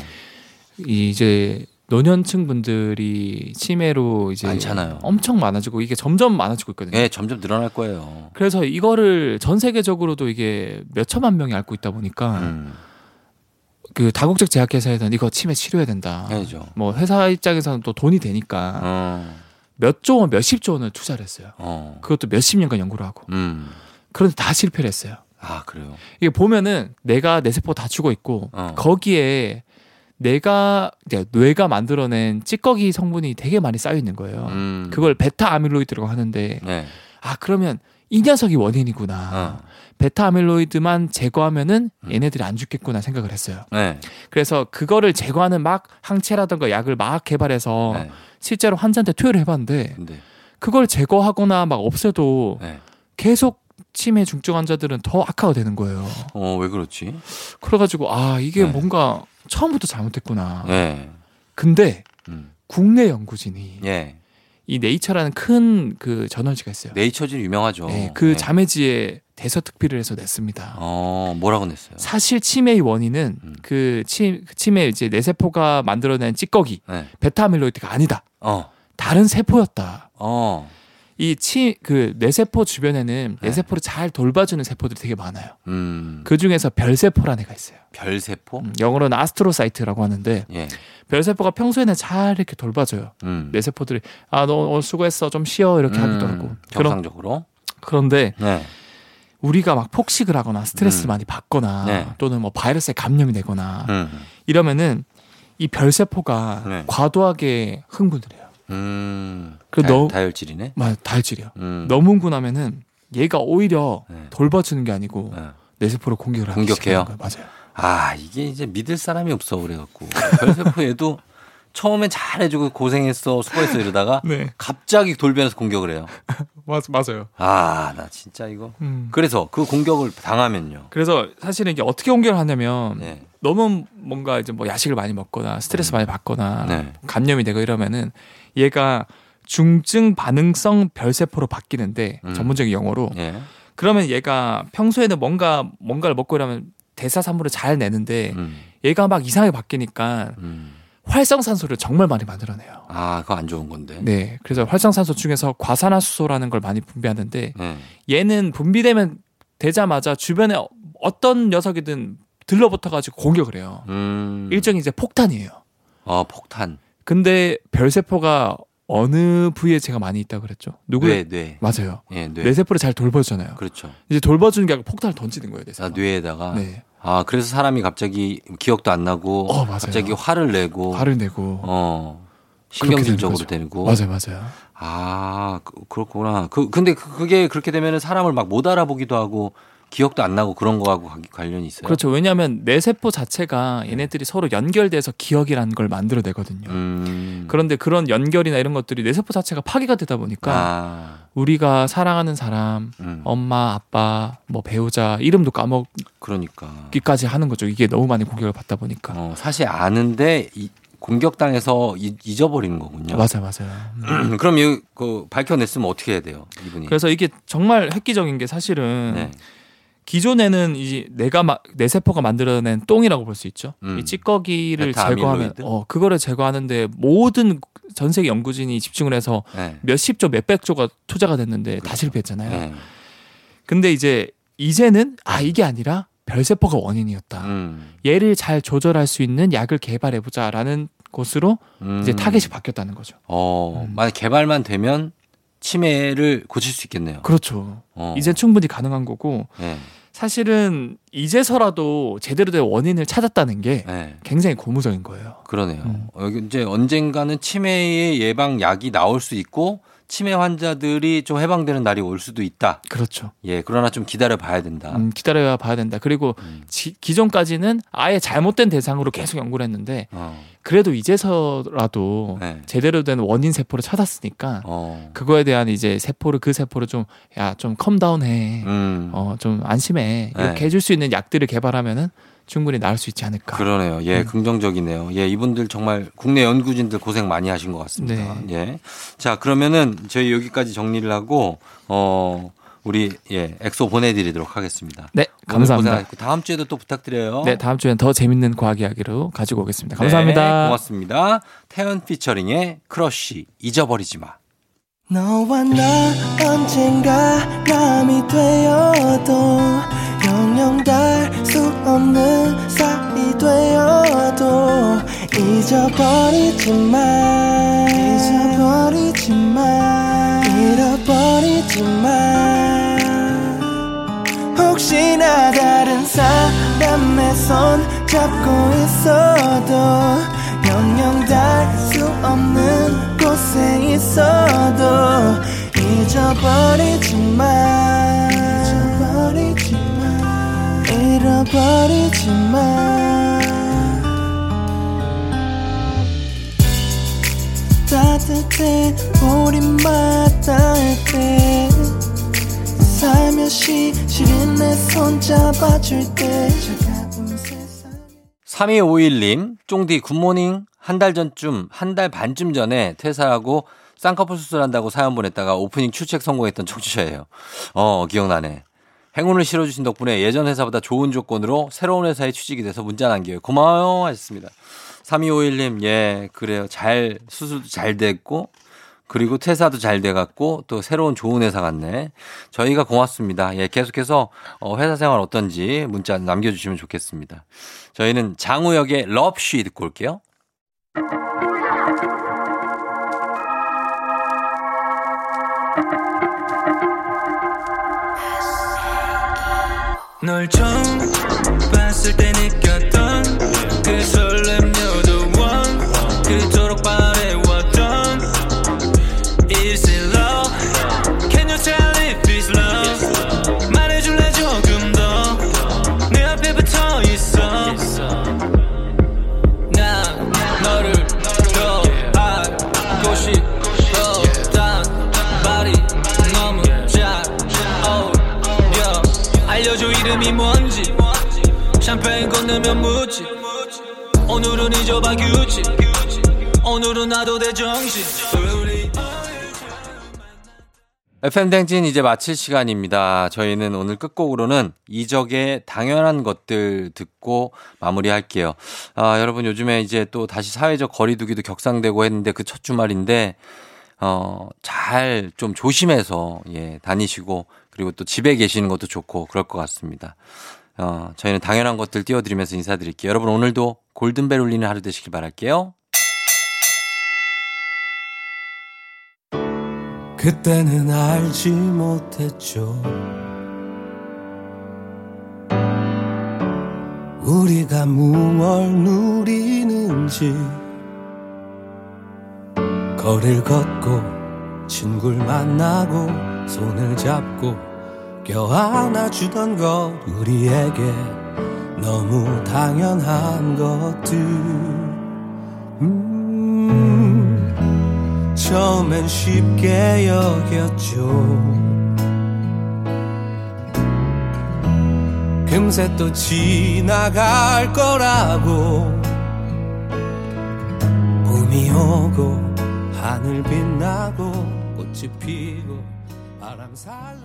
이 이제 노년층 분들이 치매로 이제 많잖아요. 엄청 많아지고 이게 점점 많아지고 있거든요. 예, 점점 늘어날 거예요. 그래서 이거를 전 세계적으로도 이게 몇 천만 명이 앓고 있다 보니까 음, 그 다국적 제약회사에서는 이거 치매 치료해야 된다. 해야죠. 뭐 회사 입장에서는 또 돈이 되니까 어, 몇조 원, 몇십 조 원을 투자를 했어요. 어, 그것도 몇십 년간 연구를 하고. 음, 그런데 다 실패를 했어요. 아 그래요. 이게 보면은 내가 내 세포 다 죽어 있고 어. 거기에 내가 뇌가 만들어낸 찌꺼기 성분이 되게 많이 쌓여 있는 거예요. 음, 그걸 베타 아밀로이드라고 하는데 네, 아 그러면 이 녀석이 원인이구나. 어, 베타 아밀로이드만 제거하면은 얘네들이 안 죽겠구나 생각을 했어요. 네. 그래서 그거를 제거하는 막 항체라든가 약을 막 개발해서 네. 실제로 환자한테 투여를 해봤는데 근데 그걸 제거하거나 막 없애도 네. 계속 치매 중증 환자들은 더 악화가 되는 거예요. 어, 왜 그렇지? 그래가지고 아 이게 네. 뭔가 처음부터 잘못됐구나. 네. 근데 음. 국내 연구진이 예. 이 네이처라는 큰 그 저널지가 있어요. 네이처진 유명하죠. 네, 그 자매지에 대서특필을 해서 냈습니다. 어, 뭐라고 냈어요? 사실 치매의 원인은 음. 그 치, 치매 이제 뇌세포가 만들어낸 찌꺼기 네. 베타아밀로이드가 아니다. 어. 다른 세포였다. 어. 이치그 뇌세포 주변에는 네. 뇌세포를 잘 돌봐주는 세포들이 되게 많아요. 음. 그 중에서 별세포라는 애가 있어요. 별세포? 음, 영어로는 astrocyte라고 하는데 예. 별세포가 평소에는 잘 이렇게 돌봐줘요. 음. 뇌세포들이 아너 오늘 수고했어 좀 쉬어 이렇게 음, 하기도 하고 그런 정상적으로. 그런데 네. 우리가 막 폭식을 하거나 스트레스 음. 많이 받거나 네. 또는 뭐 바이러스에 감염이 되거나 음. 이러면은 이 별세포가 네. 과도하게 흥분을 해요. 음. 그 다, 너- 다혈질이네. 막 다혈질이요. 음. 너무 흥분하면은 얘가 오히려 네. 돌봐주는 게 아니고 네. 뇌세포를 공격을 하기 공격해요? 맞아요. 아, 이게 이제 믿을 사람이 없어 그래갖고 별세포 얘도 처음엔 잘해주고 고생했어 수고했어 이러다가 (laughs) 네, 갑자기 돌변해서 공격을 해요. (laughs) 맞, 맞아요. 아, 나 진짜 이거. 음. 그래서 그 공격을 당하면요. 그래서 사실은 이게 어떻게 공격을 하냐면 네. 너무 뭔가 이제 뭐 야식을 많이 먹거나 스트레스 많이 받거나 네. 감염이 되고 이러면은 얘가 중증 반응성 별세포로 바뀌는데 음. 전문적인 용어로 예. 그러면 얘가 평소에는 뭔가 뭔가를 먹고 이러면 대사 산물을 잘 내는데 음. 얘가 막 이상하게 바뀌니까 음. 활성산소를 정말 많이 만들어내요. 아, 그거 안 좋은 건데. 네, 그래서 활성산소 중에서 과산화수소라는 걸 많이 분비하는데 네. 얘는 분비되면 되자마자 주변에 어- 어떤 녀석이든 들러붙어 가지고 공격을 해요. 음. 일종의 이제 폭탄이에요. 어, 폭탄. 근데 별세포가 어느 부위에 제가 많이 있다고 그랬죠? 누구? 뇌, 뇌. 맞아요. 예, 뇌. 뇌세포를 잘 돌봐주잖아요. 그렇죠. 이제 돌봐주는 게 아니라 폭탄을 던지는 거예요, 뇌세포. 아, 뇌에다가. 네, 아, 그래서 사람이 갑자기 기억도 안 나고 어. 갑자기 화를 내고 화를 내고. 어. 신경질적으로 되는 되고. 맞아요, 맞아요. 아, 그, 그렇구나. 그 근데 그- 그게 그렇게 되면은 사람을 막 못 알아보기도 하고 기억도 안 나고 그런 거하고 관- 관련이 있어요. 그렇죠. 왜냐하면 뇌 세포 자체가 얘네들이 서로 연결돼서 기억이라는 걸 만들어내거든요. 음. 그런데 그런 연결이나 이런 것들이 뇌 세포 자체가 파괴가 되다 보니까 아. 우리가 사랑하는 사람, 음. 엄마, 아빠, 뭐 배우자 이름도 그러니까. 까먹기까지 하는 거죠. 이게 너무 많이 공격을 받다 보니까. 어, 사실 아는데 이, 공격당해서 이- 잊어버리는 거군요. 맞아요, 맞아요. 음. (clears throat) 그럼 이, 그 밝혀냈으면 어떻게 해야 돼요, 이분이? 그래서 이게 정말 획기적인 게 사실은 네. 기존에는 이 내가 마, 내 세포가 만들어낸 똥이라고 볼 수 있죠. 음. 이 찌꺼기를 제거하면? 어 그거를 제거하는데 모든 전 세계 연구진이 집중을 해서 네. 몇십 조 몇백 조가 투자가 됐는데 다 실패했잖아요. 네. 근데 이제 이제는 아 이게 아니라 별세포가 원인이었다. 음. 얘를 잘 조절할 수 있는 약을 개발해 보자라는 곳으로 음. 이제 타겟이 바뀌었다는 거죠. 어, 음. 만약 개발만 되면 치매를 고칠 수 있겠네요. 그렇죠. 어. 이제 충분히 가능한 거고 네. 사실은 이제서라도 제대로 된 원인을 찾았다는 게 네. 굉장히 고무적인 거예요. 그러네요. 음. 어, 이제 언젠가는 치매의 예방 약이 나올 수 있고 치매 환자들이 좀 해방되는 날이 올 수도 있다. 그렇죠. 예, 그러나 좀 기다려 봐야 된다. 음, 기다려야 봐야 된다. 그리고 음. 지- 기존까지는 아예 잘못된 대상으로 계속 연구를 했는데 어. 그래도 이제서라도 네. 제대로 된 원인 세포를 찾았으니까 어. 그거에 대한 이제 세포를 그 세포를 좀 야 좀 calm down해. 음. 어좀 안심해. 이렇게 네. 해줄 수 있는 약들을 개발하면은 충분히 나을 수 있지 않을까. 그러네요. 예, 음. 긍정적이네요. 예, 이분들 정말 국내 연구진들 고생 많이 하신 것 같습니다. 네. 예. 자, 그러면은 저희 여기까지 정리를 하고 어 우리 예, 엑소 보내 드리도록 하겠습니다. 네, 감사합니다. 다음 주에도 또 부탁드려요. 네, 다음 주엔 더 재밌는 과학 이야기로 가지고 오겠습니다. 네, 감사합니다. 고맙습니다. 태연 피처링의 크러쉬 잊어버리지 마. 너와 나 언젠가 남이 되어도 영영 닿을 수 없는 사이 되어도 잊어버리지 마 잊어버리지 마 잃어버리지 마 혹시나 다른 사람의 손 잡고 있어도 영영 닿을 수 없는 곳에 있어도 잊어버리지 마 잊어버리지 마 잃어버리지 마 따뜻해 우리 마다 할 때 살며시 시린 내 손 잡아줄 때 차가운 세상 3251님, 쫑디 굿모닝. 한 달 전쯤, 한 달 반쯤 전에 퇴사하고 쌍꺼풀 수술한다고 사연 보냈다가 오프닝 출첵 성공했던 청취자예요. 어, 기억나네. 행운을 실어주신 덕분에 예전 회사보다 좋은 조건으로 새로운 회사에 취직이 돼서 문자 남겨요. 고마워요. 하셨습니다. 3251님, 예, 그래요. 잘, 수술도 잘 됐고, 그리고 퇴사도 잘 돼갖고 또 새로운 좋은 회사 같네. 저희가 고맙습니다. 예, 계속해서 어, 회사 생활 어떤지 문자 남겨주시면 좋겠습니다. 저희는 장우혁의 럽쉬 듣고 올게요. 널 처음 봤을 때 느꼈 FM 댕진 이제 마칠 시간입니다. 저희는 오늘 끝곡으로는 이적의 당연한 것들 듣고 마무리할게요. 아, 여러분 요즘에 이제 또 다시 사회적 거리두기도 격상되고 했는데 그 첫 주말인데 어, 잘 좀 조심해서 예, 다니시고 그리고 또 집에 계시는 것도 좋고 그럴 것 같습니다. 어, 저희는 당연한 것들 띄워드리면서 인사드릴게요. 여러분 오늘도 골든벨 울리는 하루 되시길 바랄게요. 그때는 알지 못했죠. 우리가 무얼 누리는지 거리를 걷고 친구를 만나고 손을 잡고 껴안아 주던 것 우리에게 너무 당연한 것들 음, 처음엔 쉽게 여겼죠. 금세 또 지나갈 거라고 봄이 오고 하늘 빛나고 꽃이 피고 바람 살랑이면